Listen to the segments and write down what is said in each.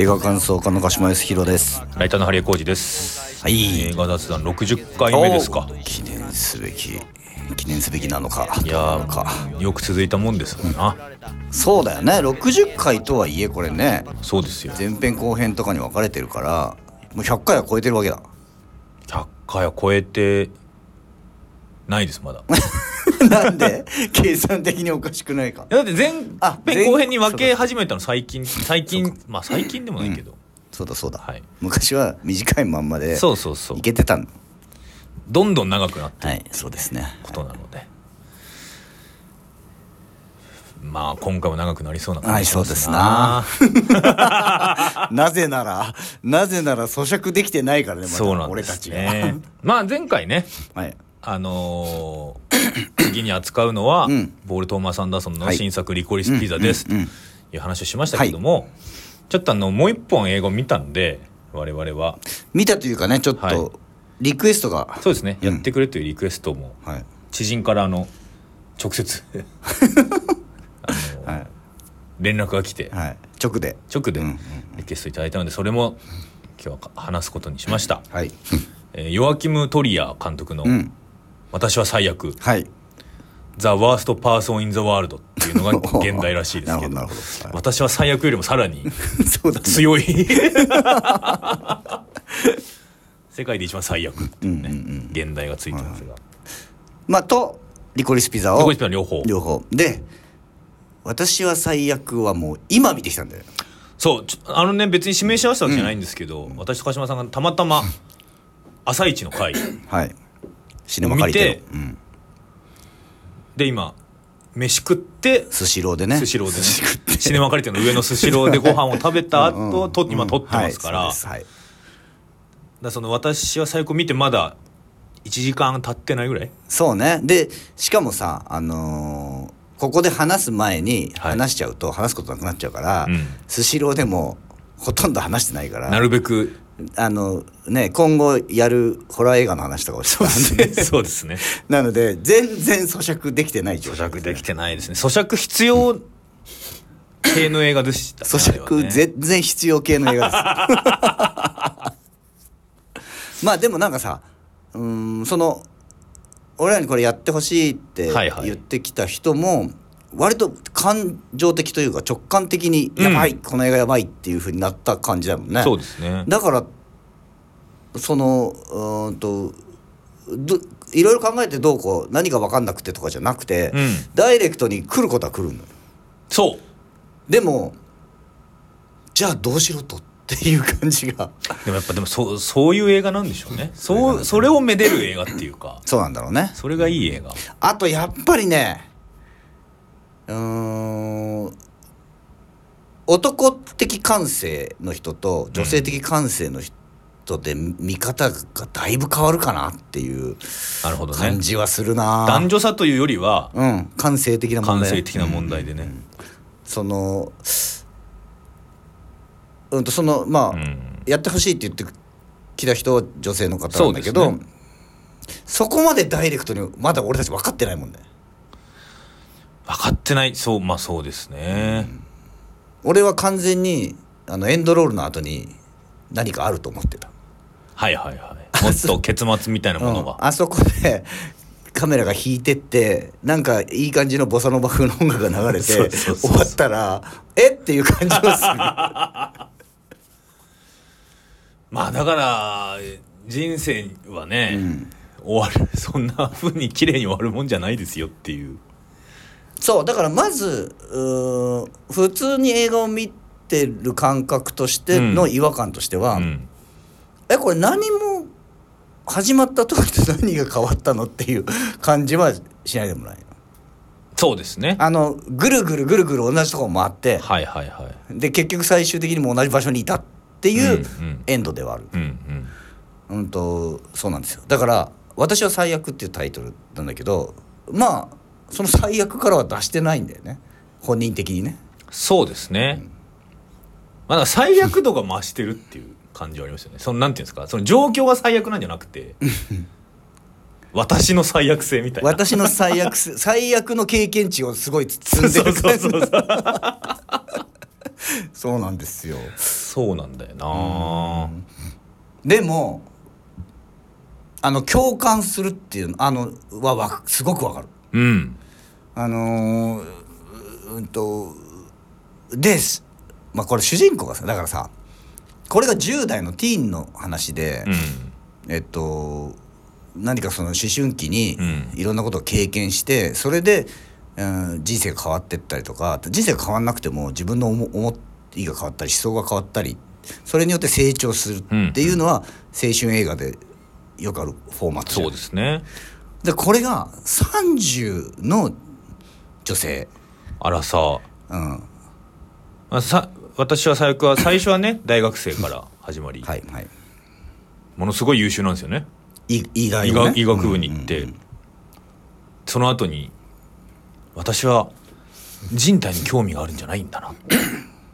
映画感想家の鹿島康弘ですライターのハリエコージです。はい映画雑談60回目ですかお。記念すべき記念すべきなのかいやどうなのかーよく続いたもんですもんな。そうだよね60回とはいえこれねそうですよ。前編後編とかに分かれてるからもう100回は超えてるわけだ100回は超えてないですまだ。なんで？計算的におかしくないか。だって前あ編後編に分け始めたの最近。最近まあ最近でもないけど。そうだそうだ、はい。昔は短いまんまでそうそうそう。い。けてたんどんどん長くなってはいそうですね。ことなので。まあ今回も長くなりそうなはい感じしますそうですな。なぜならなぜなら咀嚼できてないからねまだ。そうなんです俺たちが。ね。まあ前回ね。はいあのー次に扱うのは、うん。ボール・トーマス・アンダーソンのはい。新作「リコリス・ピザ」です。という話をしましたけども、ちょっとあのもう一本英語見たんで我々は。見たというかねちょっはい。とリクエストが。そうですね、うん。やってくれというリクエストもはい。知人からあの直接。あの、はい連絡が来てはい。直で。直でリクエストいただいたのでそれも今日は話すことにしました、はい。えーヨアキム・トリア監督のうん「私は最悪」はい。ザ・ワースト・パーソン・イン・ザ・ワールドっていうのが 現代らしいですけど。私は最悪よりもさらに 強い。世界で一番最悪っていうね、うんうん現代がついてますが、まあとリコリスピザを。リコリスピザ両方。両方。で私は最悪はもう今見てきたんだよ。そうあのね別に指名し合わせたわけじゃないんですけど、私と鹿島さんがたまたま「朝一の会。はいシネマ借りて見て。うん。で今飯食ってスシローでね。スシローでね。シネマ借りての。上のスシローで ご飯を食べた後、と今撮ってますから,、はいはい。だその私は最高見てまだ1時間経ってないぐらい？そうね。でしかもさあのーここで話す前にはい。話しちゃうと話すことなくなっちゃうから、うん。スシローでもほとんど話してないから。なるべくあのね今後やるホラー映画の話とかをしてたんでそうですね。なので全然咀嚼できてない状咀態嚼できてないですね。咀嚼必要系の映画でしたね咀嚼ね。全然必要系の映画です。まあでもなんかさうーんその俺らにこれやってほしいってはいはい。言ってきた人も割と感情的というか直感的に「うん。やばい、この映画やばい」っていうふうになった感じだもんね。そうですね。だからそのうーんとどいろいろ考えてどうこう何が分かんなくてとかじゃなくて、うん。ダイレクトに来ることは来るのよ。そう。でもじゃあどうしろとっていう感じが。でもやっぱでもそうそういう映画なんでしょうね。そうそれをめでる映画っていうか。そうなんだろうね。それがいい映画。あとやっぱりねうーん男的感性の人と女性的感性の人で見方がだいぶ変わるかなっていう感じはするな、男女差というよりはうん。感性的な問題。感性的な問題でね。そのうんとそのまあ、うん。やってほしいって言ってきた人は女性の方なんだけどそ,、そうですこまでダイレクトにまだ俺たち分かってないもんね分かってないそうまあそうですね。俺は完全にあのエンドロールの後に何かあると思ってた、はいはいはい。もっと結末みたいなものうん。があそこでカメラが引いてってなんかいい感じのボサノバ風の音楽が流れてそうそうそう終わったらえ？っていう感じがする。まあだから人生はね、終わるそんな風に綺麗に終わるもんじゃないですよっていうそうだからまず普通に映画を見てる感覚としての違和感としては、うん。えこれ何も始まった時と何が変わったのっていう感じはしないでもないそうですね。あのぐるぐるぐるぐる同じとこ回ってはいはいはい。で結局最終的にも同じ場所にいたっていうエンドではある、うんうん。うん、とそうなんですよ。だから「私は最悪」っていうタイトルなんだけどまあその最悪からは出してないんだよね。本人的にね。そうですね、まあだから最悪度が増してるっていう感じはありますよね。そのなんていうんですか？その状況が最悪なんじゃなくて 私の最悪性みたいな。私の最悪す 最悪の経験値をすごい積んでそうる感じ。そうそうそうそう。なんですよ。そうなんだよな。でもあの共感するっていうのあのはわすごくわかる。うんあのーううんとです。まあこれ主人公がさだからさこれが10代のティーンの話で、うん。えっと何かその思春期にうん。いろんなことを経験してそれで、うん、人生が変わってったりとか人生が変わんなくても自分の思思いが変わったり思想が変わったりそれによって成長するっていうのは青春映画でよくあるフォーマットそうですね。でこれが30の女性、あらさ。うん、あさ私は最悪は 最初はね大学生から始まり、はいはい。ものすごい優秀なんですよね。い医大医学医学部に行って、その後に私は人体に興味があるんじゃないんだな。という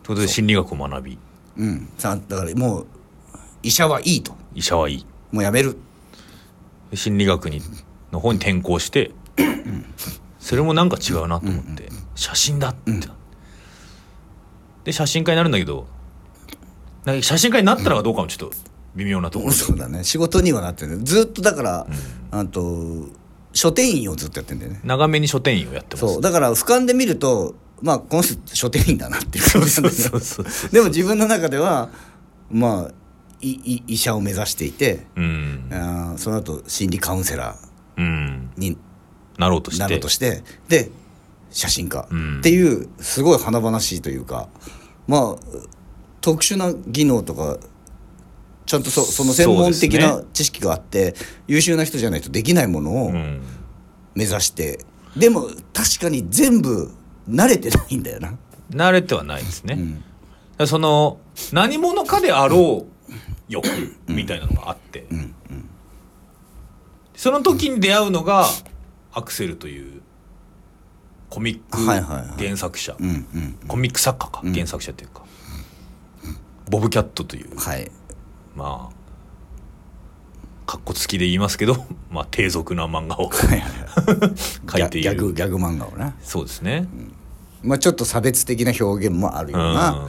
ことで心理学を学び。うん。うんさだからもう医者はいいと。医者はいい。もうやめる。で心理学にの方に転校してそれもなんか違うなと思って、写真だってなって、で写真家になるんだけど写真家になったらどうかもちょっと微妙なところ。で、そうだね。仕事にはなってるずっとだから、あと書店員をずっとやってんだよね。長めに書店員をやってます。そう。だから俯瞰で見るとまあこの人書店員だなっていう感じなんだでも自分の中ではまあいい医者を目指していて、うん。あーその後心理カウンセラうん。ーになろうとして。なろうとしてで写真家。うん。っていうすごい華々しいというかまあ特殊な技能とかちゃんとそその専門的な知識があって、優秀な人じゃないとできないものをうん。目指して、でも確かに全部慣れてないんだよな。慣れてはないですね、うん。その何者かであろう欲みたいなのがあって、その時に出会うのがアクセルというコミック原作者、うんうんコミック作家か、原作者というか、ボブキャットという。はい。まあかっこつきで言いますけど まあ低俗な漫画を 書いていギャギャグるギャグ漫画をね、そうですね、まあ、ちょっと差別的な表現もあるよううなん。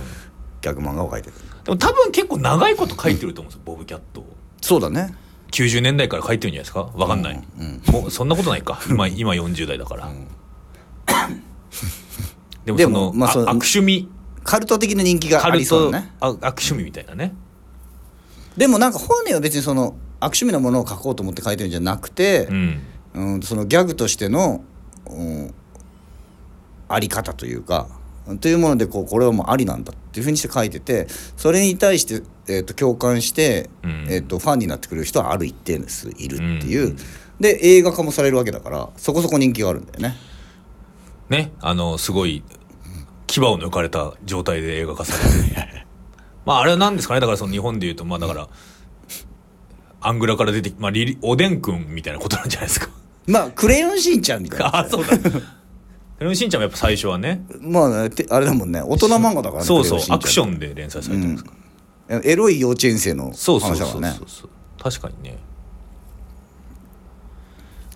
ギャグ漫画を描いてる。でも多分結構長いこと書いてると思うんですよボブキャットそうだね90年代から書いてるんじゃないですか？わかんない、もうそんなことないか。今今40代だから、でもでそのもまあそ悪趣味。カルト的な人気がありそうだね。あ悪趣味みたいなね。でもなんか本人は別にその悪趣味なものを書こうと思って書いてるんじゃなくてう、ん。うん、そのギャグとしての、うん、あり方というかというものでこうこれはもうありなんだっていうふうにして書いててそれに対して、えー、と共感して、うん。えー、とファンになってくれる人はある一定数いるっていう、うん。で映画化もされるわけだからそこそこ人気があるんだよね。ねあのすごい牙を抜かれた状態で映画化されて。まああれは何ですかね？だからその日本でいうとまあだからアングラから出てきまあリリおでんくんみたいなことなんじゃないですか。まあ「クレヨンしんちゃん」みたいな。あそうだクレヨンしんちゃんもやっぱ最初はね。まあね、てあれだもんね。大人漫画だからねそうそうアクションンで連載されてますから、エロい幼稚園生のそうそうそうそう。話だからね。そう確かにね。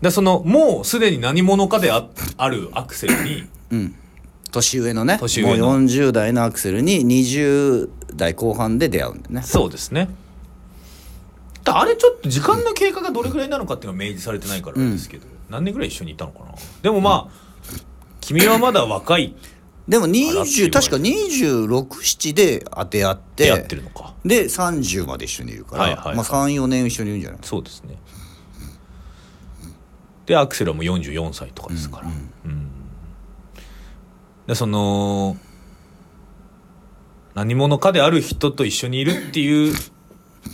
でそのもうすでに何者かでああるアクセルに年上のね。年上の。もう40代のアクセルに20代後半で出会うんだよね。そうですね。だあれちょっと時間の経過がどれぐらいなのかっていうのは明示されてないからですけど、何年ぐらい一緒にいたのかな。でもまあ、君はまだ若い。でもあらって言われ20て確か267で当て合ってってるのか。で30まで一緒にいるから、はいはいはい。まあ、34年一緒にいるんじゃない？そうですね。でアクセルはもう44歳とかですから。うん。でその何者かである人と一緒にいるっていう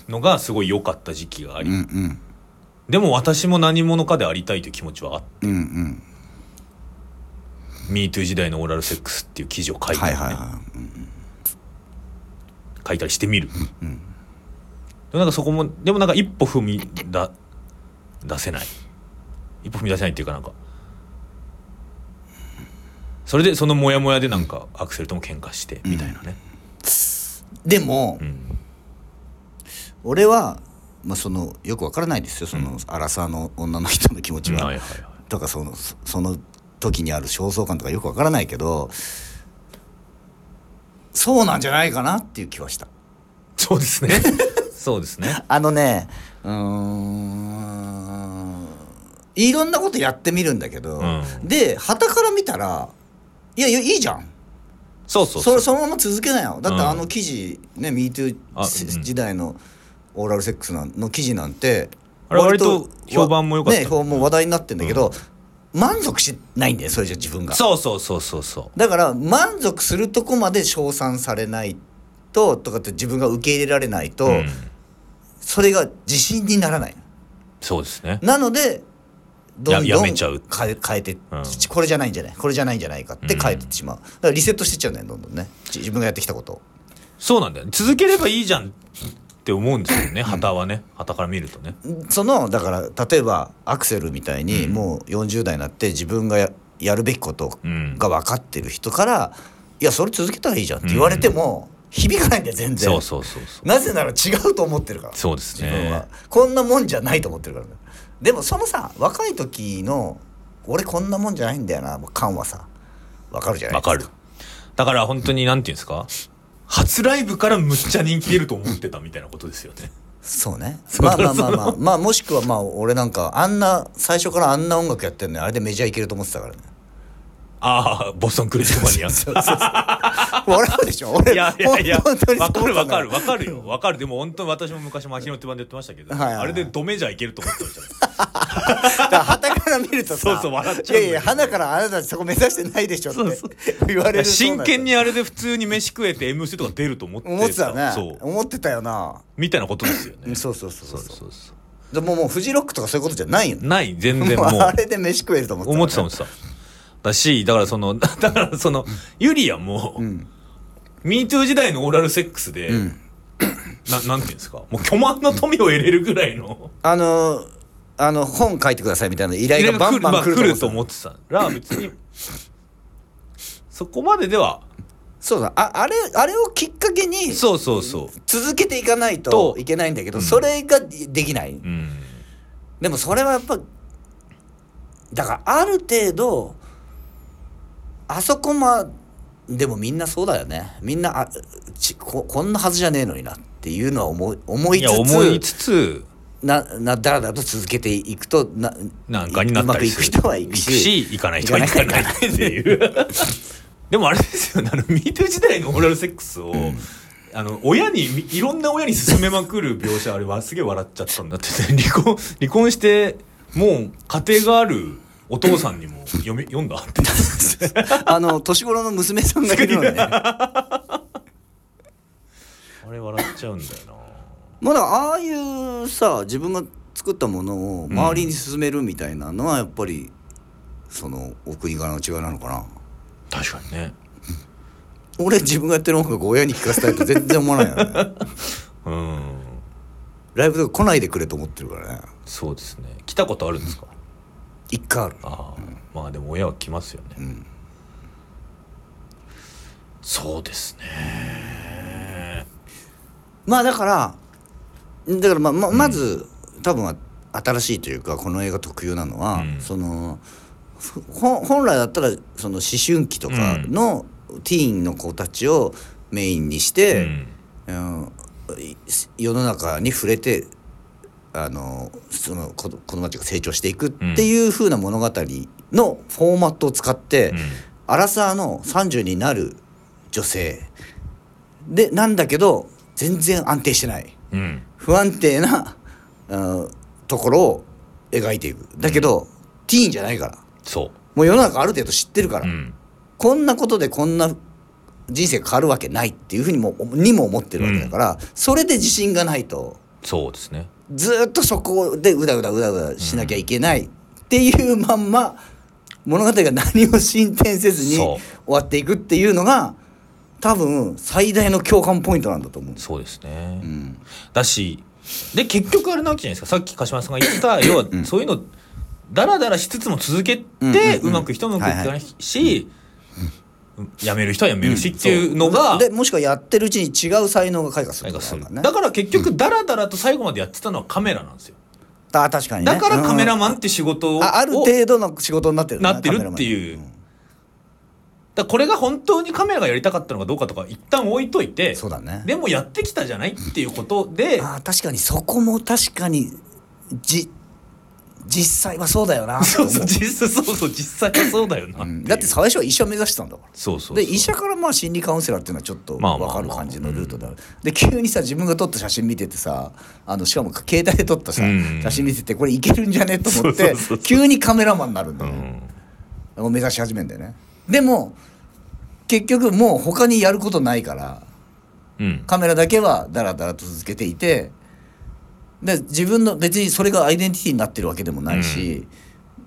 のがすごい良かった時期があり、うんうん。でも私も何者かでありたいという気持ちはあって。うんうん MeToo 時代のオーラルセックスっていう記事を書いたり、ね。はいはいは書いたりしてみる、でもなんかそこもでもなんか一歩踏みだ出せない。一歩踏み出せないっていうかなんか。それでそのモヤモヤでなんかアクセルとも喧嘩してみたいなね、いでも、ん。俺は、まあ、そのよくわからないですよ。その荒さの女の人の気持ちは、はいはいはい。とかそのそその時にある焦燥感とかよくわからないけどそうなんじゃないかなっていう気はした。そうですね。そうですね。あのねうーんいろんなことやってみるんだけど、うん。で旗から見たらいやいやいいじゃん。そうそうそれそのまま続けなよ。だってうん。あの記事ね「MeToo あうん時代のオーラルセックスのの記事なんてあれ割と評判も良かった。ね評判も話題になってんだけど、満足しないんだよそれじゃ自分が。そうそうそうそうそう。だから満足するとこまで称賛されないととかって自分が受け入れられないと、うん。それが自信にならない。そうですね。なのでどんどんややめちゃう。変え変えて、ん。これじゃないんじゃない？これじゃないんじゃないかって変えてってしまう、だからリセットしてっちゃうんだよどんどんね。じ自分がやってきたことを。そうなんだよ。ね続ければいいじゃんって思うんですよね 旗はね。旗から見るとね。そのだから例えばアクセルみたいにうん。もう40代になって自分がややるべきことうん。が分かってる人から「いやそれ続けたらいいじゃん」って言われても響かないんだよ全然。そうそうそうそう。なぜなら違うと思ってるからそうです自分は。ねこんなもんじゃないと思ってるからね。でもそのさ若い時の俺こんなもんじゃないんだよな感はさ分かるじゃないわかる。だから本当になんていうんですか？初ライブからむっちゃ人気出ると思ってたみたいなことですよね。そうね。まあまあまあまあ。まあもしくはまあ俺なんかあんな最初からあんな音楽やってんのにあれでメジャーいけると思ってたからね。ああボストンクリスマニア。そうそうそう。笑うでしょ？俺いやいやいや本当にそうわかるわかるわかるよ。わかる。でも本当に私も昔マヒノってバンドやってましたけど、はいはいはい。あれでドメジャーいけると思ってましただから旗から見るとさそうそう笑っちゃういやいや花からあなたそこ目指してないでしょってそうそう。言われる真剣ににあれで普通に飯食えて M ステとか出ると思って思ってたよね。そう。思ってたよな。みたいなことですよね。そうそうそうそう。うそそうそう。でももうフジロックとかそういうことじゃないよ。ない。全然もう。も うあれで飯食えると思ってた思ってた思ってた。だしだからその だからそのユリアも、ん。MeToo 時代のオーラルセックスで、ん。ななんていうんですか？もう巨万の富を得れるぐらいの。あのあの本書いてくださいみたいな依頼がバンバン来るとと思ってたら別に。そこまででは。そうだああれあれをきっかけにそうそうそ続けていかないとといけないんだけど、うん。それができない、ううん。でもそれはやっぱだからある程度あそこまでもみんなそうだよね。みんなあちここんなはずじゃねえのになっていうのは思い思いいつつや思いつつななだらだらと続けていくとななんかになったりする。うまくいく人はいく行くしし行かない人は行かないっていう。でもあれですよねあの MeToo 時代のオーラルセックスを、あの親にみいろんな親に勧めまくる描写あれはすげえ笑っちゃったんだって。ね離婚離婚してもう家庭があるお父さんにも読み読んだって。あの年頃の娘さんがいるのね。あれ笑っちゃうんだよなまあだああいうさ自分が作ったものを周りに勧めるみたいなのはやっぱりそのお国柄の違いなのかな。確かにね。俺自分がやってる音楽親に聴かせたいと全然思わないよね。うん。ライブとか来ないでくれと思ってるからね。そうですね。来たことあるんですか？一回ある。ああ、まあでも親は来ますよね、ん。そうですね。まあだからだからまあままず、多分は新しいというかこの映画特有なのは、うん。その本来だったらその思春期とかのティーンの子たちをメインにして、うん。い世の中に触れてあのその子子供たちが成長していくっていう風な物語のフォーマットを使って、うん。アラサーの30になる女性でなんだけど全然安定してない。うん、うん不安定な、うんところを描いていく。だけど、ティーンじゃないから。そもう世の中ある程度知ってるから、う、うん、こんなことでこんな人生が変わるわけないっていうふうにもにも思ってるわけだから、それで自信がないとそうですね。ずーっとそこでうだうだうだうだしなきゃいけないっていうまんま物語が何も進展せずに終わっていくっていうのが多分最大の共感ポイントなんだと思う。そうですね、うん。だしで結局あれなわけじゃないですか。さっき鹿島さんが言った要はそういうのダラダラしつつも続けて、うん。うん。うんうまく人もうまくいかないし、辞める人は辞めるしっていうのが、でもしくはやってるうちに違う才能が開花するね。だから結局ダラダラと最後までやってたのはカメラなんですよ。あ確かにね。だからカメラマンうんって仕事をあある程度の仕事になってるねなってるっていうだこれが本当にカメラがやりたかったのかどうかとか一旦置いといてそうだね。でもやってきたじゃないっていうことであー確かにそこも確かにじ実際はそうだよな。とそうそう実際そうそう実際はそうだよな、う。ん。だって最初は医者目指してたんだから。そうそうで医者からまあ心理カウンセラーっていうのはちょっとまあまあ分かる感じのルートだ、で急にさ自分が撮った写真見ててさあのしかも携帯で撮ったさ、うん。写真見ててこれいけるんじゃねと思って急にカメラマンになるんだうよね、目指し始めるんだよね。でも結局もう他にやることないからうん。カメラだけはダラダラと続けていてで自分の別にそれがアイデンティティになってるわけでもないし、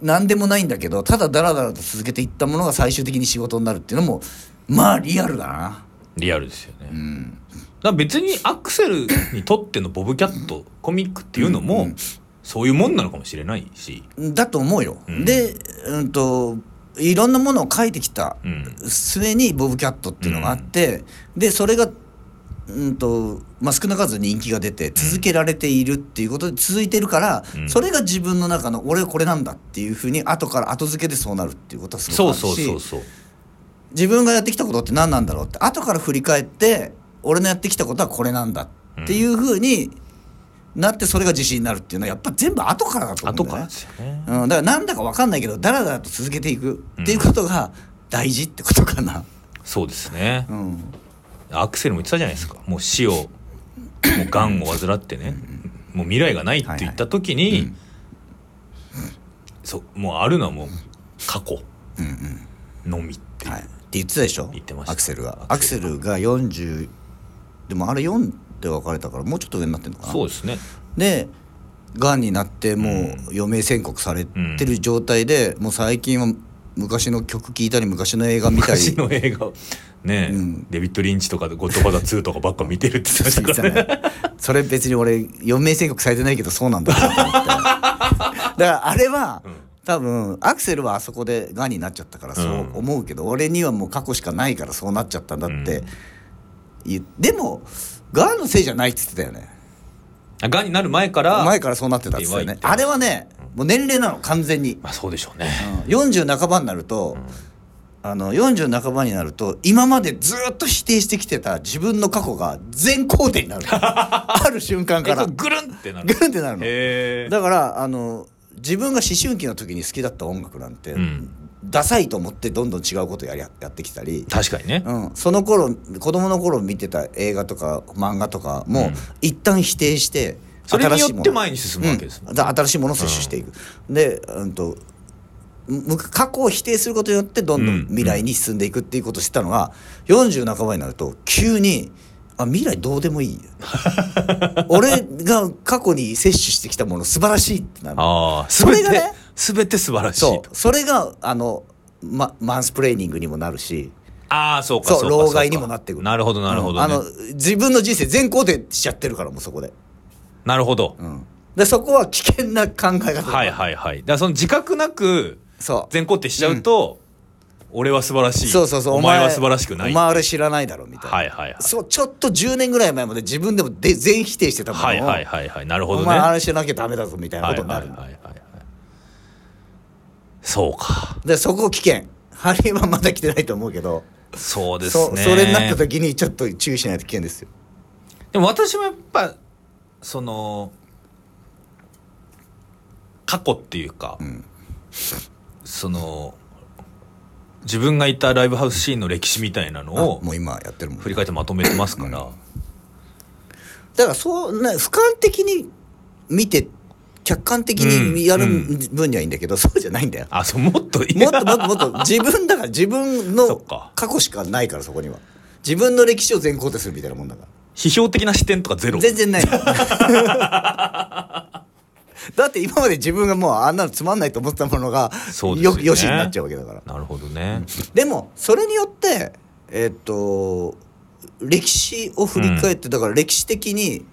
何でもないんだけどただダラダラと続けていったものが最終的に仕事になるっていうのもまあリアルだな。リアルですよね、うん。だから別にアクセルにとってのボブキャットコミックっていうのも、うん。そういうもんなのかもしれないし、だと思うよ。うん。で、うんといろんなものを書いてきた。うん。末にボブキャットっていうのがあって、でそれが、うんとまあ、少なからず人気が出て続けられているっていうことで続いてるから、うん。それが自分の中の俺はこれなんだっていうふうに後から後付けでそうなるっていうことはすごくあるしそうそうそう自分がやってきたことって何なんだろうって後から振り返って俺のやってきたことはこれなんだっていうふうになってそれが自信になるっていうのはやっぱ全部後からだと思うんだよね。後からね、うん、だからなんだか分かんないけどだらだらと続けていくっていうことが大事ってことかな。そうですね。うん、アクセルも言ってたじゃないですか。もう死をもうがんを患ってね。もう未来がないって言った時に、はいはい。うんそうもうあるのはもう過去。うんのみっていう、はい、って言ってたでしょ？言ってました。アクセルが。アアクセルが40でもあれ4で分かれたからもうちょっと上になってるのかな。そうですね。でがんになってもう余命宣告されてる状態で、もう最近は昔の曲聴いたり昔の映画見たり。昔の映画ねえ、うん。デビッド・リンチとかで「ゴッドファーザー2」とかばっか見てるって言ってたから。ね。それ別に俺余命宣告されてないけどそうなんだなと思って。だからあれは、うん。多分アクセルはあそこでがんになっちゃったからそう思うけど、俺にはもう過去しかないからそうなっちゃったんだって言う、でもがんのせいじゃないって言ってたよね。あがんになる前から前からそうなってたって言ってたよね。あれはねもう年齢なの完全に、まあそうでしょうね、うん。40半ばになると、あの40半ばになると今までずっと否定してきてた自分の過去が全肯定になる。ある瞬間から。ぐるんってなるグンってなるの。だからあの自分が思春期の時に好きだった音楽なんて、うんダサいと思ってどんどん違うことやりやってきたり、確かにね、うん、その頃子供の頃見てた映画とか漫画とかも、うん。一旦否定してそれによって前に進むわけですうん。だ新しいものを摂取していく、で、うん、とむ過去を否定することによってどんどん未来に進んでいくっていうことを知ったのが、40半ばになると急にあ未来どうでもいい。俺が過去に摂取してきたもの素晴らしいってなる。ああそれがねすべて素晴らしいそとう。それがあの、ま、マンスプレーニングにもなるし。ああそうかそうか老害にもなってくる。なるほどなるほど、ね。うん。あの自分の人生全肯定しちゃってるからもうそこで,、なるほど、うん、でそこは危険な考え方はいはいはい。だからその自覚なくそう。全肯定しちゃうと、俺は素晴らしい。そうそうそう。お前は素晴らしくない。お前あれ知らないだろみたいな、はいはいはい。そうちょっと10年ぐらい前まで自分でもで全否定してたものを、はいはいはいはい。なるほどね。お前あれしなきゃダメだぞみたいなはいことになる、はいはいはいはいそうか。でそこ危険。ハリーはまだ来てないと思うけど。そうですそね。それになった時にちょっと注意しないと危険ですよ。でも私もやっぱその過去っていうか、ん。その自分がいたライブハウスシーンの歴史みたいなのをもう今やってるもん振り返ってまとめてますから、だからそうね俯瞰的に見て客観的にやるうん分にはいいんだけど、そうじゃないんだよ。あそうもっと？いいもっともっともっと。自分だから自分そのっか。過去しかないからそこには。自分の歴史を全肯定するみたいなもんだから。批評的な視点とかゼロ？全然ない。だって今まで自分がもうあんなのつまんないと思ってたものがそうですよね。よしになっちゃうわけだから。なるほどね、でもそれによってえっと歴史を振り返って、だから歴史的に、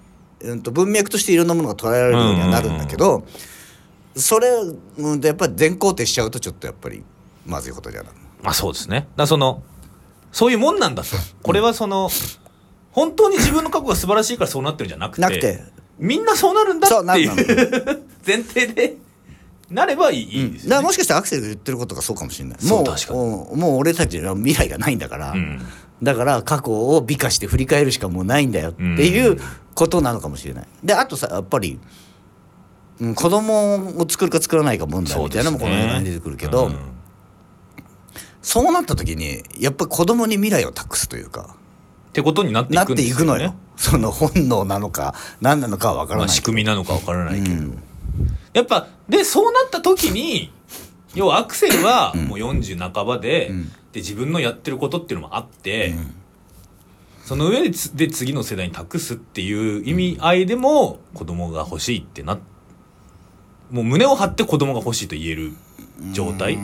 うん、と文脈としていろんなものが捉えられるようにはなるんだけど、それ、うん、やっぱり全肯定しちゃうとちょっとやっぱりまずいことじゃない。まあそうですね。だそのそういうもんなんだと。これはその本当に自分の過去が素晴らしいからそうなってるんじゃなくてなくて。みんなそうなるんだっていう 前提でなればいい,、いいですよね。だからもしかしたらアクセルが言ってることがそうかもしれない。そうもう確かに。おもう俺たちの未来がないんだから、うんだから過去を美化して振り返るしかもうないんだよっていうことなのかもしれない。であとさやっぱり、うん、子供を作るか作らないか問題みたいなのもこの映画に出てくるけど、うん。そうなった時にやっぱり子供に未来を託すというかってことになっていくね。いくのよ。その本能なのか何なのかは分からまあ、ない仕組みなのかわからないけど、うん。やっぱでそうなった時に要はアクセルはもう40半ばで,、んで自分のやってることっていうのもあって、その上でつで次の世代に託すっていう意味合いでも子供が欲しいってなもう胸を張って子供が欲しいと言える状態、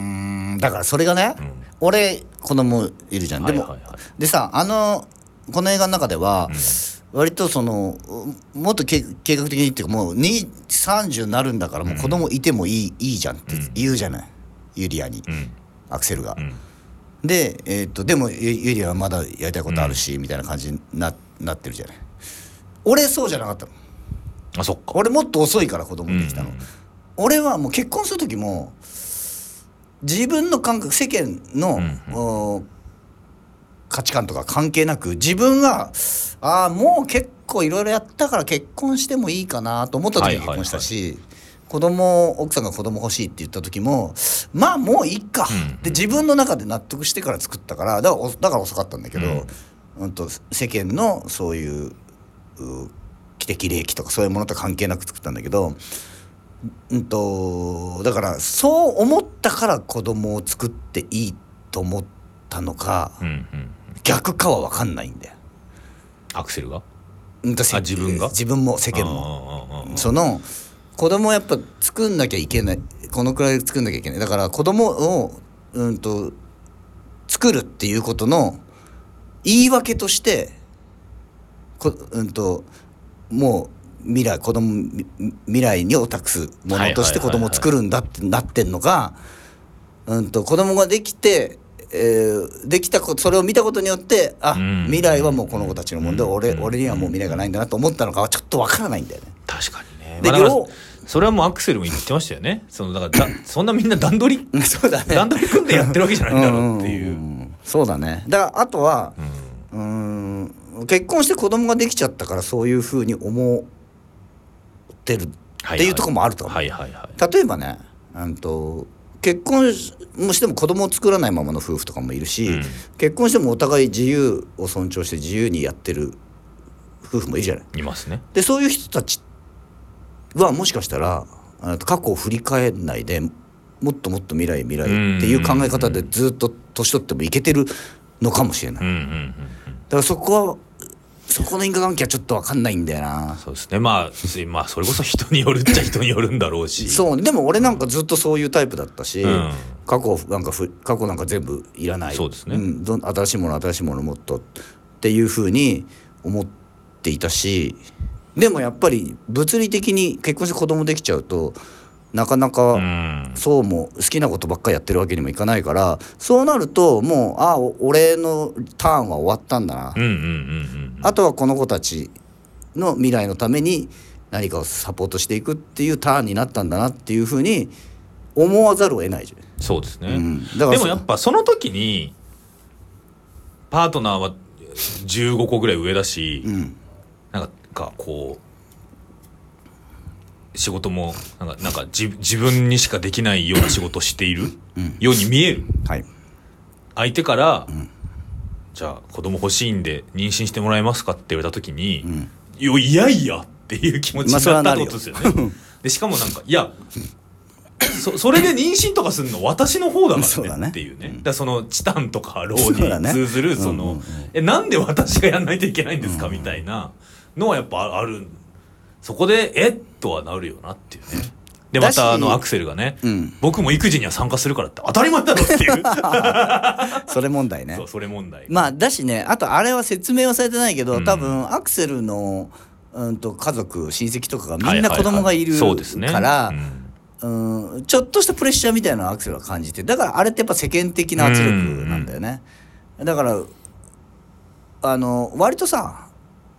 だからそれがね、うん。俺子供いるじゃん、でも、はいはいはい。でさあのこの映画の中では、割とそのうもっとけ計画的にっていうかもう2 30になるんだからもう子供いてもいい,、いいじゃんって言うじゃない。ユリアに、うん。アクセルが。うんで、えー、とでもユユリアはまだやりたいことあるし、みたいな感じにななってるじゃない。俺そうじゃなかったの。あそっか。俺もっと遅いから子供できたの、うん俺はもう結婚する時も自分の感覚世間の、うんお価値観とか関係なく自分がああもう結構いろいろやったから結婚してもいいかなと思った時に結婚したし、子供奥さんが子供欲しいって言った時もまあもういいか、うん。で自分の中で納得してから作ったからだからおだから遅かったんだけど、うん、と世間のそういうう既適齢期とかそういうものと関係なく作ったんだけど、うん、とだからそう思ったから子供を作っていいと思ったのか、うんうん逆かは分かんないんだよ。アクセルが？自分が？自分も世間も。その子供をやっぱ作んなきゃいけないこのくらい作んなきゃいけない。だから子供をうんと作るっていうことの言い訳としてこうんともう未来子供み未来にを託すものとして子供を作るんだってなってんのかうんと子供ができてえーできたこそれを見たことによってあ、うん。未来はもうこの子たちのもんで、うん。俺うん。俺にはもう未来がないんだなと思ったのかはちょっとわからないんだよね。確かにそれはもうアクセルも言ってましたよねそのだからだ そんなみんな段取り？そうだね。段取り組んでやってるわけじゃないんだろうっていう。そうだね。だからあとはうん結婚して子供ができちゃったからそういうふうに思ってるっていうところもあると思う。はいはいはい例えばね、うんと結婚もしても子供を作らないままの夫婦とかもいるし、うん結婚してもお互い自由を尊重して自由にやってる夫婦もいるじゃない。いますねでそういう人たちはもしかしたらあ過去を振り返んないでもっともっと未来未来っていう考え方でずっと年取ってもいけてるのかもしれない、だからそこはそこの因果関係はちょっと分かんないんだよな。そうですね。まあすまあそれこそ人によるっちゃ人によるんだろうし。そう。でも俺なんかずっとそういうタイプだったし、うん。過去なんかふ過去なんか全部いらない。そうですね。ん。どん新しいもの新しいものもっとっていうふうに思っていたしでもやっぱり物理的に結婚して子供できちゃうとなかなうかん。そうも好きなことばっかりやってるわけにもいかないからそうなるともうあお俺のターンは終わったんだな、あとはこの子たちの未来のために何かをサポートしていくっていうターンになったんだなっていうふうに思わざるを得ないじゃん。そうですね、うん。だからそでもやっぱその時にパートナーは15個ぐらい上だし、うんかこう仕事もなんかなんか自自分にしかできないような仕事をしているうん。ように見える。はい。相手から、じゃあ子供欲しいんで妊娠してもらえますかって言われた時に、ん。いやいやっていう気持ちになったってことですよね。でしかもなんかいやそそれで妊娠とかするの私の方だからねね。っていうね。だからそのチタンとかローに通ずるその、うんうんうん。えなんで私がやんないといけないんですかみたいなのはやっぱある。そこでえ？っとはなるよなっていうね。でまたあのアクセルがね、うん。僕も育児には参加するからって当たり前だろっていう。それ問題ね。そうそれ問題。まあだしねあとあれは説明はされてないけど、うん。多分アクセルの、うん、と家族親戚とかがみんな子供がいるから、うん。うん、ちょっとしたプレッシャーみたいなのをアクセルは感じてだからあれってやっぱ世間的な圧力なんだよね、だからあの割とさ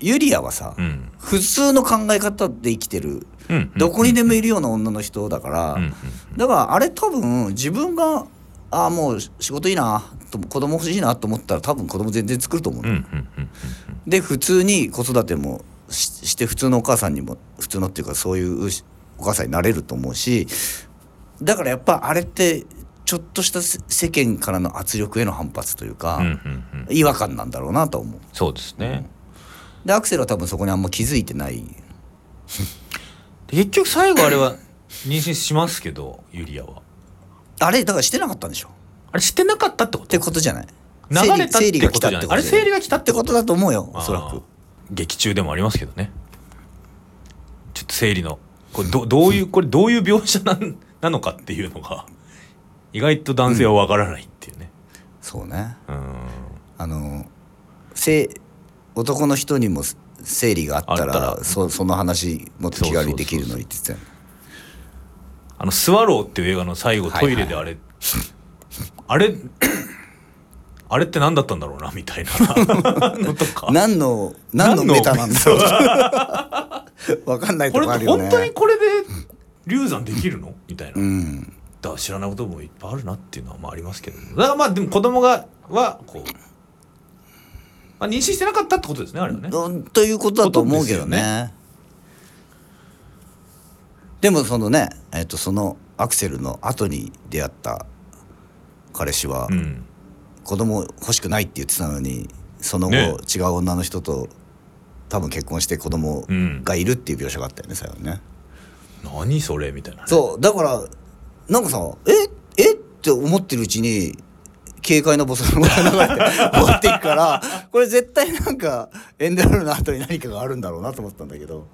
ユリアはさ、うん。普通の考え方で生きてる。うん。うん。どこにでもいるような女の人だから、うん。うん。だからあれ多分自分がああもう仕事いいなと子供欲しいなと思ったら多分子供全然作ると思う、うん。うん。うん。うん。で普通に子育てもしして普通のお母さんにも普通のっていうかそういうお母さんになれると思うしだからやっぱあれってちょっとしたせ世間からの圧力への反発というか、うん。うん。うん。違和感なんだろうなと思う。そうですね、でアクセルは多分そこにあんま気づいてない。で結局最後あれは 妊娠しますけどユリアは。あれだからしてなかったんでしょ。あれ知ってなかったってこってとことじゃない。流れたって生理が来たことじゃない。あれ生理が来たっててこととだと思うよおそらく。劇中でもありますけどね。ちょっと生理の。これどどういうこれどういう描写なんなのかっていうのが意外と男性はわからないっていうね。そうね。うん。あのせ男の人にも生理があったらそその話もっと気軽にできるのにって言ってたよね。あの「スワロー」っていう映画の最後はいトイレであれ、あれ あれって何だったんだろうなみたいな。のとか何の何の？メタなんだろう。わかんないことれこあるよね。本当にこれで流産できるの？みたいな、うんだから知らないこともいっぱいあるなっていうのはまあありますけどだからまあでも子供がはこう、まあ、妊娠してなかったってことですねあれはね。うんということだと思うけどことですね。でもそのねえっとそのアクセルの後に出会った彼氏はうん。子供欲しくないって言ってたのにその後、ね。違う女の人と多分結婚して子供うんがいるっていう描写があったよね最後ね。何それみたいな、ね、そうだからなんかさええ？って思ってるうちに軽快なボスが流れて終わっていくから これ絶対なんかエンドロールの後に何かがあるんだろうなと思ったんだけど。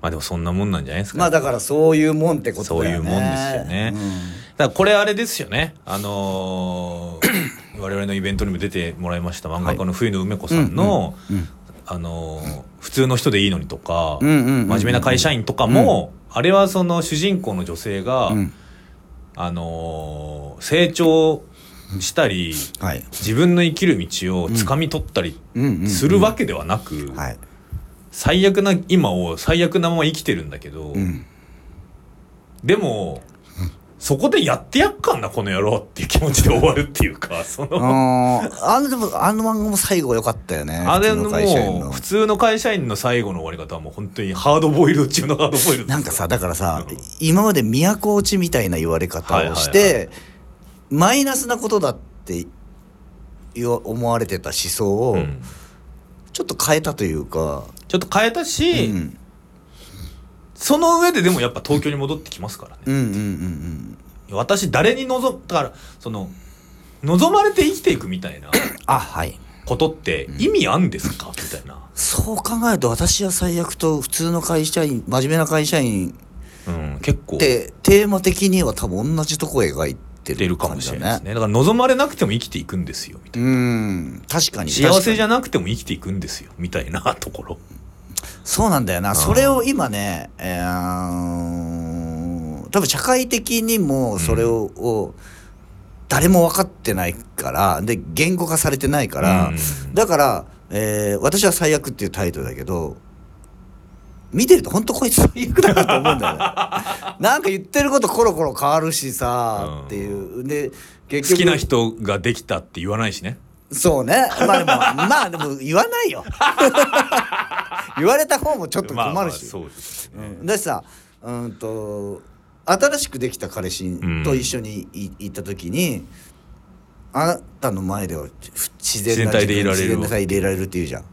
まあでもそんなもんなんじゃないですか、まあだからそういうもんってことそうだよね。いうもんですよね、だからこれあれですよね。あのー 我々のイベントにも出てもらいました漫画家の冬野梅子さんの、あのー普通の人でいいのに」とか、うんうんうんうん。真面目な会社員とかも、あれはその主人公の女性が、うん。あのー成長したりはい。自分の生きる道を掴み取ったりするわけではなく、はい。最悪な今を最悪なまま生きてるんだけど、うん。でも、そこでやってやっかんなこの野郎っていう気持ちで終わるっていうかその。あのでもあの漫画も最後良かったよねあれの普通の会社員の。もう普通の会社員の最後の終わり方はもう本当にハードボイルド中のハードボイルドなんかさだからさ、うん今まで都落ちみたいな言われ方をして、はいはいはマイナスなことだって思われてた思想を、うん。ちょっと変えたというか、ちょっと変えたし、うん、その上ででもやっぱ東京に戻ってきますからね、うんうんうんうん私誰に望だからその望まれて生きていくみたいなあはい。ことって意味あんですか、みたいな、そう考えると私は最悪と普通の会社員真面目な会社員うん、結構。ってテーマ的には多分同じとこ描いてる出るかもしれないですね。だから望まれなくても生きていくんですよみたいな。うん。確かに。幸せじゃゃなくても生きていくんですよみたいなところ。そうなんだよな。それを今ね、えー多分社会的にもそれを,、を誰も分かってないからで言語化されてないから、うん。だから、えー私は最悪」っていうタイトルだけど見てると本当こいつ最悪だなと思うんだよね。なんか言ってることコロコロ変わるしさ、うん。っていう。で結局好きな人ができたって言わないしね。そうね。まあでもまあでも言わないよ。言われた方もちょっと困るし、そうですね、うん、だしさうんと新しくできた彼氏と一緒にい行った時に、あなたの前ではふ自然な自然体でいられる自然な体でいられるって言うじゃん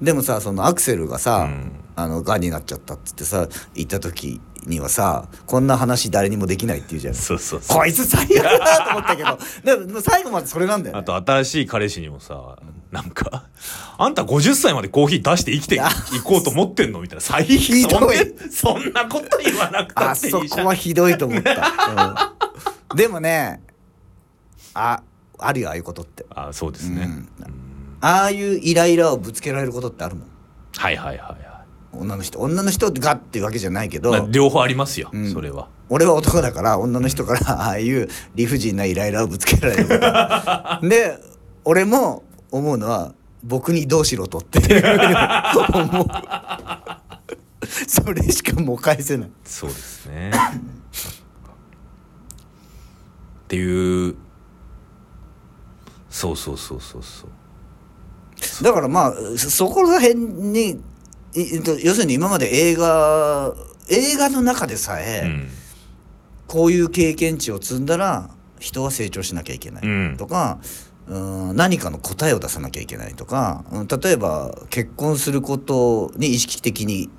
でもさそのアクセルがさ、うん。あの癌になっちゃったっつってさ行った時にはさこんな話誰にもできないって言うじゃん。そうそうこいつ最悪だなと思ったけど。でも最後までそれなんだよ、ね、あと新しい彼氏にもさなんか「あんた50歳までコーヒー出して生きていこうと思ってんの?」みたいな。最ひどい。そんなこと言わなくたあそっていいじゃんこはひどいと思った、うん。でもねああるよああいうことって。あそうですね、うんああいうイライラをぶつけられることってあるもん。はいはいはいは女の人女の人がっていうわけじゃないけい、ど、まあ、両方ありますよ、うん。それは。俺は男だから女の人から ああいう理不尽なイライラをぶつけられること。で俺も思うのは僕にどうしろとって 思う。それしかもう返せない。そうですね。っていう。そうそうそうそうそうだからまあそそこら辺に要するに今まで映画映画の中でさえ、うん。こういう経験値を積んだら人は成長しなきゃいけない。うん。とか、うん何かの答えを出さなきゃいけないとか、うん例えば結婚することに意識的に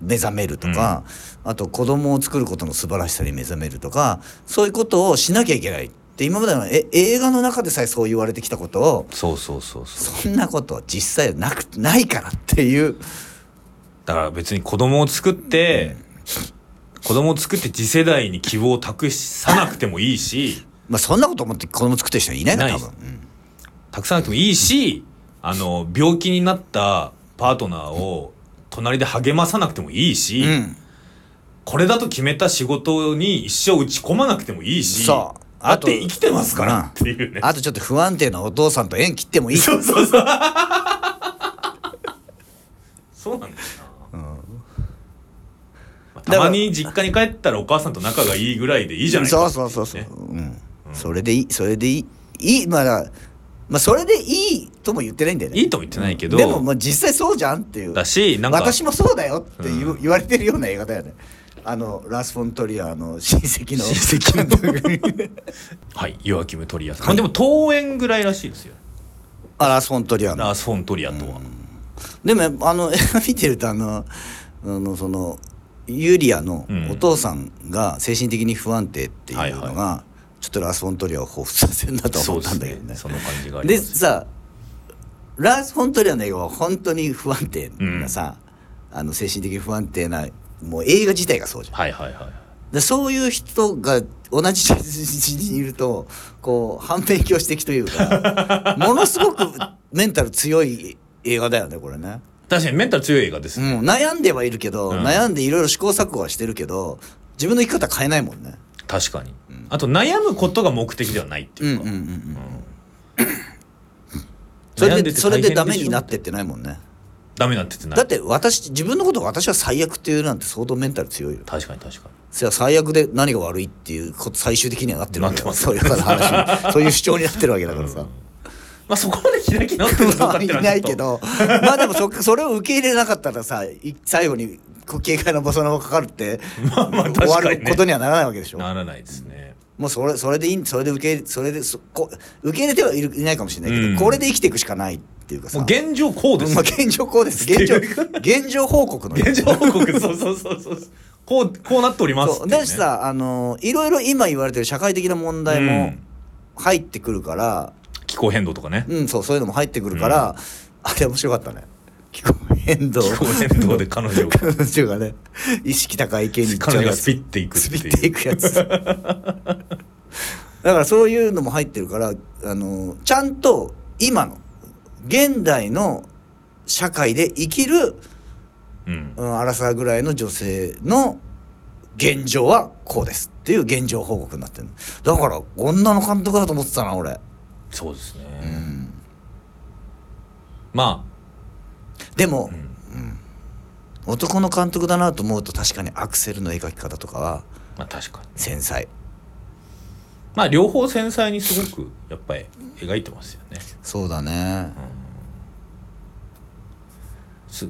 目覚めるとか、あと子供を作ることの素晴らしさに目覚めるとかそういうことをしなきゃいけないって今までのえ映画の中でさえそう言われてきたことをそうそうそうそう。そんなこと実際なくないからっていう。だから別に子供を作って、子供を作って次世代に希望を託さなくてもいいし。まあそんなこと思って子供作ってる人はいないない。多分、うん。託さなくてもいいしあの病気になったパートナーを隣で励まさなくてもいいし、うん。これだと決めた仕事に一生打ち込まなくてもいいし。そうだって生きてますから。うん。っていうね、あとちょっと不安定なお父さんと縁切ってもいい。そうそうそうそうな。んだよな、まあたまに実家に帰ったらお母さんと仲がいいぐらいでいいじゃないそうかそうそうそう、ね。うん。それでいいそれでいい。いいまあまあそれでいいとも言ってないんだよね。いいとも言ってないけど。でもまあ実際そうじゃんっていう。だしなんか私もそうだよって言われてるような映画だよねあのラス・フォントリアーの 親戚の。親戚 はいヨアキム・トリアさん、まあでも登園ぐらいらしいですよ。あラス・フォントリアーの。ラース・フォン・トリアとは、でもあの映画 見てるとあのあのそのユリアのうん。お父さんが精神的に不安定っていうのが、はいちょっとラス・フォントリアを彷彿させるなと思ったんだけどね。その感じがでさラス・フォントリアの映画は本当に不安定なさ、あの精神的に不安定なもう映画自体がそうじゃん。はいはいはい。でそういう人が同じ地にいるとこう反面教師的というか ものすごくメンタル強い映画だよねこれね。確かにメンタル強い映画です、うん、悩んではいるけど、うん。悩んでいろいろ試行錯誤はしてるけど自分の生き方変えないもんね。確かに、あと悩むことが目的ではないっていうか、うんうんうんうん。それでそれでダメになってってないもんね。ダメになってってない。だって私自分のことを私は最悪っていうなんて相当メンタル強いよ。確かに確かに。それは最悪で何が悪いっていうこと最終的にはなってるそういう話に。そういう主張になってるわけだからさ。まあそこまで開き直ってるかどうかっていないけど。まあでもそそれを受け入れなかったらさい最後に警戒のボサノバかかるって、まあまあ確終わることにはならないわけでしょ。ならないですね。もうそれそれでいいそれで受け入れそれでそこ受け入れてはいるいないかもしれないけど、うん。これで生きていくしかない。っていうかさ。現状こうです。まあ、現状こうです。現状現状報告の現状報告。そうそうそうそう。こうこうなっておりますね。だしさあのいろいろ今言われてる社会的な問題も入ってくるから、気候変動とかね。うんそうそういうのも入ってくるから、あれ面白かったね。気候変動。気候変動で彼女が 彼女がね意識高い系に彼女がスピっていくってスピいうっていくやつ。だからそういうのも入ってるからあのちゃんと今の現代の社会で生きる、うん。うん、アラサーぐらいの女性の現状はこうですっていう現状報告になってるだから女の監督だと思ってたな俺。そうですね、うん。までもあ、うん。男の監督だなと思うと確かにアクセルの描き方とかはまあ確かに。繊細。まあ両方繊細にすごくやっぱり描いてますよね。そうだねす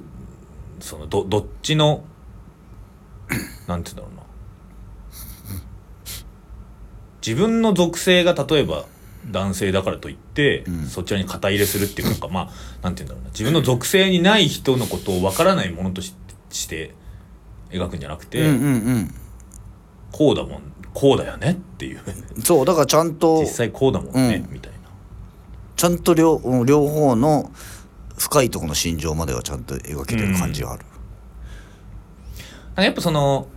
そのどどっちのなんて言うんだろうな。自分の属性が例えば男性だからといって、うん。そちらに肩入れするっていうのか。まあなんて言うんだろうな。自分の属性にない人のことを分からないものとしして描くんじゃなくて、うんうんこうだもんこうだよね？っていう。うんそうだからちゃんと実際こうだもんね、うん。みたいな。ちゃんと両うん両方の深いところの心情まではちゃんと描けてる感じがある、なんかやっぱその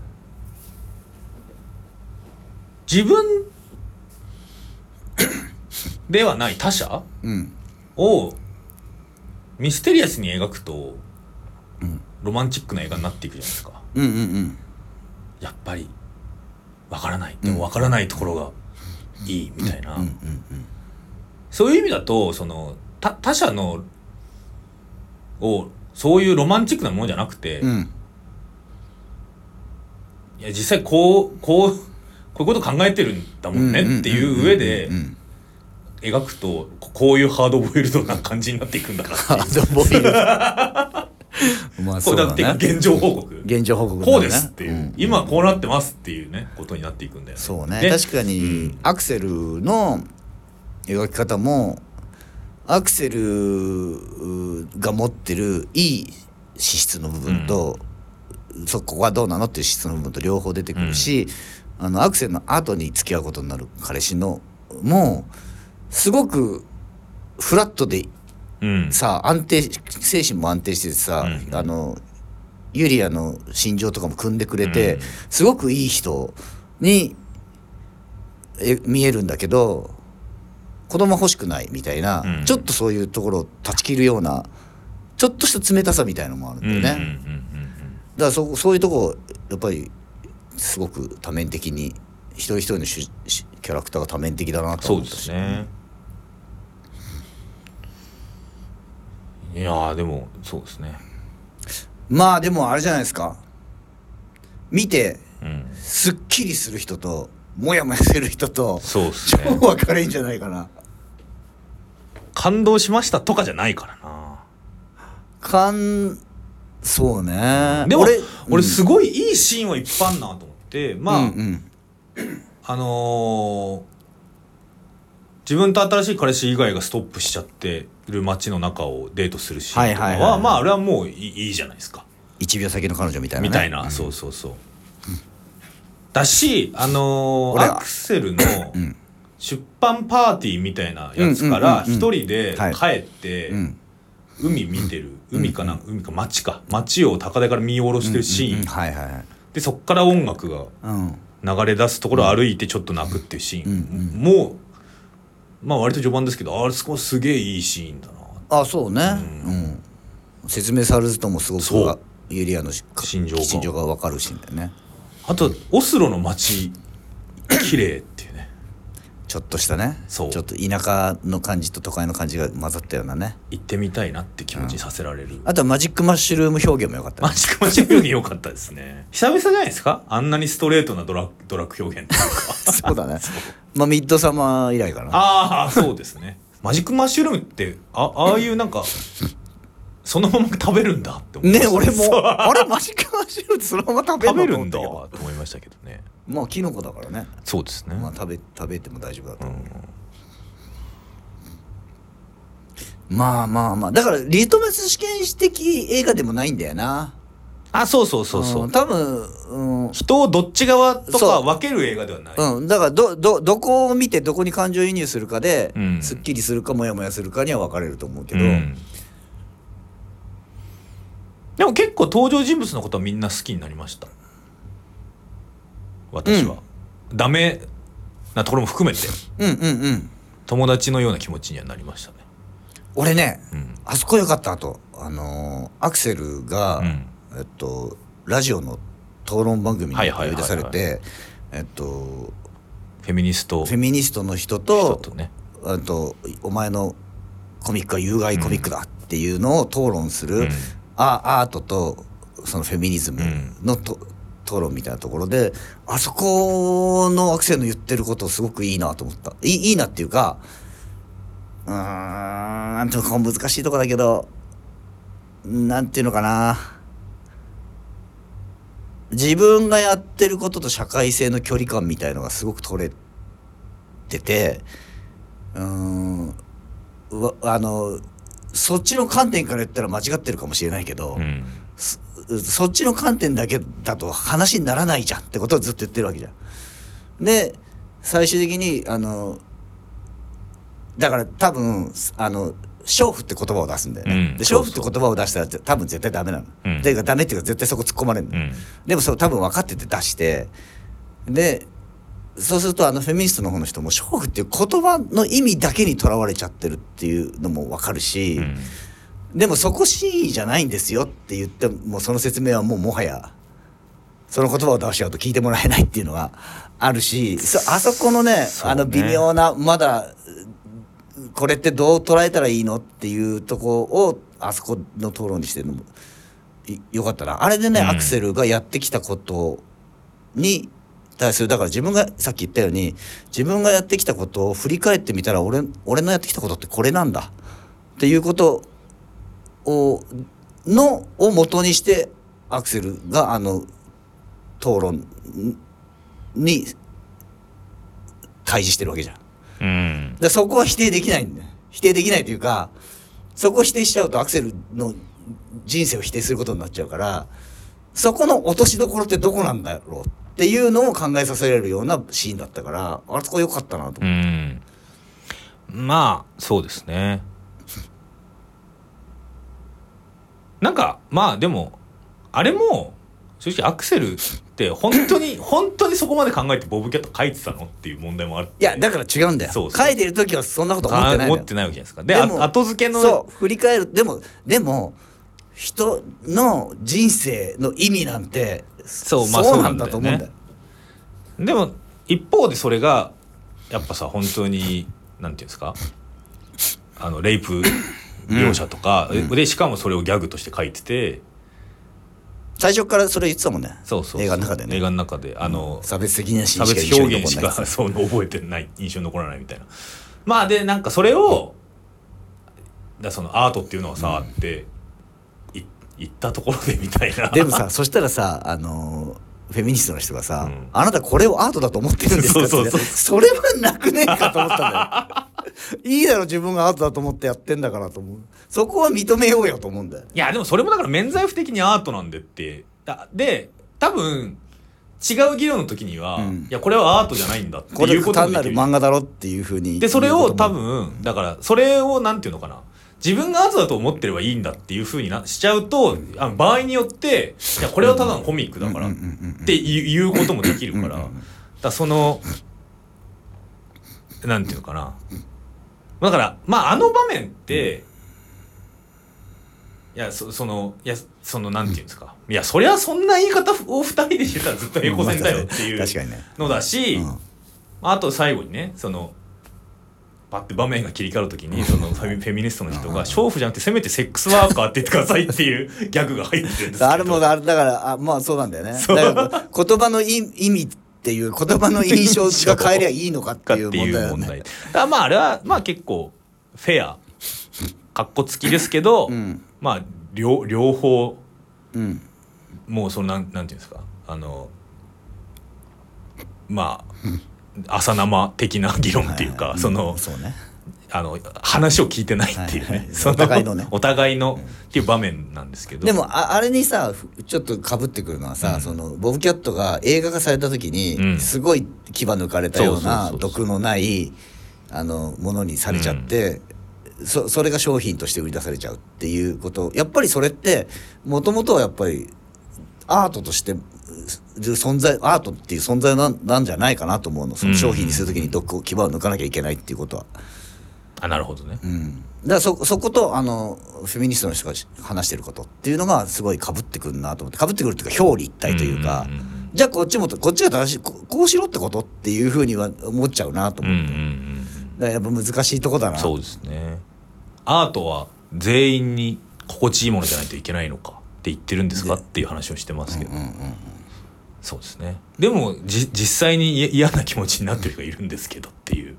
自分 ではない他者うん。をミステリアスに描くと、うん。ロマンチックな映画になっていくじゃないですか。うんうんうん。やっぱりわからない。でもわからないところがいいみたいな、そういう意味だとその他他者のをそういうロマンチックなものじゃなくて、うん。うんいや実際こうこうこういうこと考えてるんだもんねっていう上で描くとここういうハードボイルドな感じになっていくんだなっていう。ハードボイルド。まあこそううだだってね現状報告。現状報告だね。こうですっていう、ん今こうなってますっていうねことになっていくんだよね。そうね。で確かに、うん。アクセルの描き方もアクセルが持ってるいい資質の部分と、そこはどうなのっていう資質の部分と両方出てくるし、あのアクセルの後に付き合うことになる彼氏のもすごくフラットでうん。さ安定精神も安定しててさ、うん。あのユリアの心情とかも組んでくれて、うん。すごくいい人にえ見えるんだけど子供欲しくないみたいな、うん。ちょっとそういうところを断ち切るようなちょっとした冷たさみたいのもあるんだよね、だからそそういうとこやっぱりすごく多面的に一人一人のキャラクターが多面的だなとそうで思ったし。すね。いやーでもそうですね。まあでもあれじゃないですか。見てうん。すっきりする人とモヤモヤする人とそうです超ね分かれんじゃないかな感動しましたとかじゃないからな。かんそうね。でも俺うん。すごいいいシーンはいっぱいあんなと思ってまあ、うんうん。あのー自分と新しい彼氏以外がストップしちゃってる街の中をデートするシーンとかは,、はいはいはいまああれはもういいじゃないですか。1秒先の彼女みたいな、ね、みたいな、そうそうそう。だしあのーアクセルのん出版パーティーみたいなやつから一人ではい。帰ってうん。海見てる。海かな海か街か。街を高台から見下ろしてるシーン。でそっから音楽がうん。流れ出すところを歩いてちょっと泣くっていうシーン、うんもうまあ割と序盤ですけどあれすごいすげえいいシーンだなあそうね。うん、説明されずともすごそう。くユリアのし心情が。心情が分かるシーンだよね。あとオスロの街綺麗っていう。ねちょっとしたね。そう。ちょっと田舎の感じと都会の感じが混ざったようなね。行ってみたいなって気持ちにさせられる、あとはマジックマッシュルーム表現もよかったね。マジックマジックに良かったですね。久々じゃないですか？あんなにストレートなドラドラッグ表現っていうか。そうだね。まあミッドサマー以来かな。ああそうですね。マジックマッシュルームってあああいうなんかそのまま食べるんだって思ね俺も。あれマジックマッシュルームってそのまま食べるるんだのと思いましたけどね。どまあキノコだからね。そうですね、まあ食べ食べても大丈夫だと。う思う、まあまあまあ。だからリトマス試験紙的映画でもないんだよな。あそうそうそうそう、ん多分うん。人をどっち側とか分ける映画ではない、うん、だからどどどこを見てどこに感情移入するかで、うん。すっきりするかモヤモヤするかには分かれると思うけど、うん。でも結構登場人物のことはみんな好きになりました私は、ダメなところも含めて。うんうんうん。友達のような気持ちにはなりましたね。俺ね、うん。あそこよかったあとあのーアクセルが、うん。えっとラジオの討論番組にはいはいはいはい呼び出されてえっとフェミニスト。フェミニストの人人ととね。あとお前のコミックは有害コミックだっていうのを討論する、うん。アアートとそのフェミニズムのと、討論みたいなところであそこのアクセルの言ってることすごくいいなと思った。いいいなっていうかうーんなんていうか難しいとこだけどなんていうのかな。自分がやってることと社会性の距離感みたいのがすごく取れててうーんあのそっちの観点から言ったら間違ってるかもしれないけど、うん。そそっちの観点だけだと話にならないじゃんってことをずっと言ってるわけじゃん。で最終的にあのだから多分あの娼婦って言葉を出すんだよね。うんで娼婦って言葉を出したら多分絶対ダメなの。うんっていうかダメっていうか絶対そこ突っ込まれるの。うんでもそれ多分分かってて出してでそうするとあのフェミニストの方の人も娼婦っていう言葉の意味だけにとらわれちゃってるっていうのも分かるし。うんでもそこ C じゃないんですよって言ってもその説明はもうもはやその言葉を出しちゃうと聞いてもらえないっていうのがあるし そあそこのねね。あの微妙なまだこれってどう捉えたらいいのっていうとこをあそこの討論にしてるのもいよかったな。あれでね、うん。アクセルがやってきたことに対するだから自分がさっき言ったように自分がやってきたことを振り返ってみたら俺俺のやってきたことってこれなんだっていうことをのを元にしてアクセルがあの討論に対峙してるわけじゃん。うん。でそこは否定できないんだよ。否定できないというかそこを否定しちゃうとアクセルの人生を否定することになっちゃうからそこの落としどころってどこなんだろうっていうのを考えさせられるようなシーンだったからあそこ良かったなとう思って、ん。まあそうですねなんかまあでもあれも正直アクセルって本当に 本当にそこまで考えてボブキャット書いてたのっていう問題もあるいやだから違うんだよ。そうそう。書いてる時はそんなこと思ってない思ってないわけじゃないですか。で後付けのそう振り返るでもでも人の人生の意味なんてそうまあそうなんだと思うんだよ。でも一方でそれがやっぱさ本当になんていうんですか？あのレイプ描写とか、でしかもそれをギャグとして書いてて。最初からそれ言ってたもんね。そうそうそう。映画の中でね。映画の中で。あの、差別的なシー差別表現しか そう覚えてない印象に残らないみたいな。まあでなんかそれをだそのアートっていうのはさ、ってい言ったところでみたいな。でもさ そしたらさあのーフェミニストの人がさ、うん。あなたこれをアートだと思ってるんですか?」ってそうそうそう。それはなくねえかと思ったんだよ いいだろ自分がアートだと思ってやってんだからと思う。そこは認めようよと思うんだよ。いやでもそれもだから免罪符的にアートなんでって。だで多分違う議論の時には、うん。いやこれはアートじゃないんだっていうことも単なる漫画だろっていうふうにでそれを多分だからそれをなんていうのかな。自分がアートだと思ってればいいんだっていうふうになしちゃうと、あの場合によっていやこれはただのコミックだからっうんうんうんうん。ていうこともできるから。うんうんうんだそのなんていうのかなだからまああの場面って、いやそそのいやそのなんていうんですか、いやそりゃそんな言い方を二人でしてたらずっと平行線だよっていう確かにね。のだし、うん。あと最後にねそのパッて場面が切り替わる時にそのフェミニストの人が「娼婦じゃなくてせめてセックスワーカーって言ってください」っていうギャグが入ってるんですけど。あれもあれだからあまあそうなんだよね。言葉の意意味っていう言葉の印象が変えりゃいいのかっていう問題だよいう問題まああれはまあ結構フェア。かっこつきですけど、うん。まあ両両方うん。もうそのなんなんていうんですか。あのまあ朝生的な議論っていうか、はいはい。その、うん。そうねあの話を聞いてないっていうね、お互いのね。お互いのっていう場面なんですけど。でもああれにさふちょっとかぶってくるのはさ、そのボブ・キャットが映画化された時に、うん。すごい牙抜かれたような毒のないあのものにされちゃって、そそれが商品として売り出されちゃうっていうこと。やっぱりそれってもともとはやっぱりアートとしてう存在アートっていう存在なんなんじゃないかなと思うの。その商品にする時に毒を牙を抜かなきゃいけないっていうことは。あなるほどね、うん、だからそそことあのフェミニストの人が話してることっていうのがすごいかぶってくるなと思ってかぶってくるっていうか表裏一体というか、うんうんうんじゃあこっちもこっちが正しいここうしろってことっていうふうには思っちゃうなと思って、うんうんうんだからやっぱ難しいとこだな。そうですね。アートは全員に心地いいものじゃないといけないのかって言ってるんですかっていう話をしてますけど、うんうんうんそうですね。でもじ実際にい嫌な気持ちになってる人がいるんですけどっていう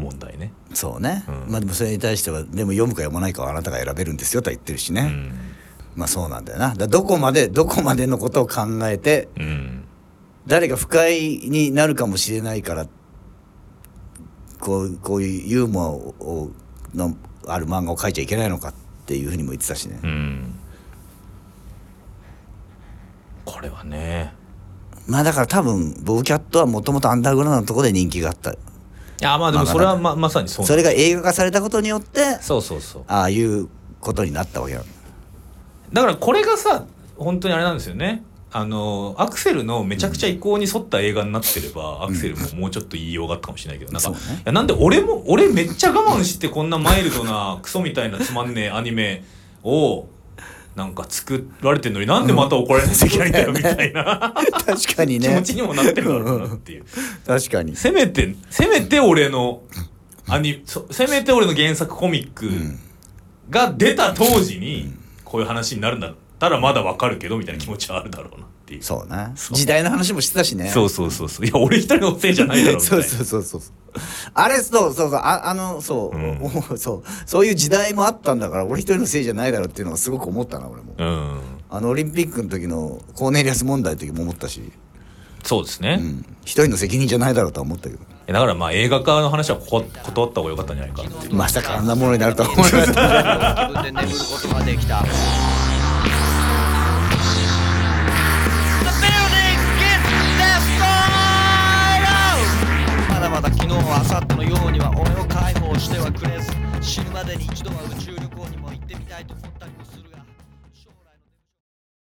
問題ね、そうね、うん。まあでもそれに対してはでも読むか読まないかはあなたが選べるんですよとは言ってるしね、うん。まあそうなんだよな。だどこまでどこまでのことを考えてうん、誰が不快になるかもしれないからこうこういうユーモアをのある漫画を描いちゃいけないのかっていうふうにも言ってたしね、うん、これはね。まあだから多分ボブキャットはもともとアンダーグラウンドのところで人気があった。いやまあでもそれはままさにそうなんそれが映画化されたことによってそうそうそう。ああいうことになったわけなのだからこれがさ本当にあれなんですよね。あのアクセルのめちゃくちゃ意向に沿った映画になってれば、アクセルももうちょっと言いようがあったかもしれないけど。なんか、そうね。いやなんで俺も俺めっちゃ我慢してこんなマイルドなクソみたいなつまんねえアニメをなんか作られてるのになんでまた怒られなきゃいけないんだよみたいな。確かにね。気持ちにもなってるだろうなっていう確かに。せめてせめて俺のアニそせめて俺の原作コミックが出た当時にこういう話になるんだったらまだわかるけどみたいな気持ちはあるだろうなっていう。そうなそう。時代の話もしてたしね。そうそうそうそう。いや俺一人のせいじゃないだろみたいな。そうそうそうそう。あれそうそうそう。ああのそう、う そう。そういう時代もあったんだから俺一人のせいじゃないだろうっていうのがすごく思ったな俺も、うん。あのオリンピックの時のコーネリアス問題の時も思ったし、そうですね、うん、一人の責任じゃないだろうとは思ったけど。だからまあ映画化の話はここ断った方が良かったんじゃないかまさかあんなものになるとは思いました。自分で眠ることができた明後日のようには俺を解放してはくれず。死ぬまでに一度は宇宙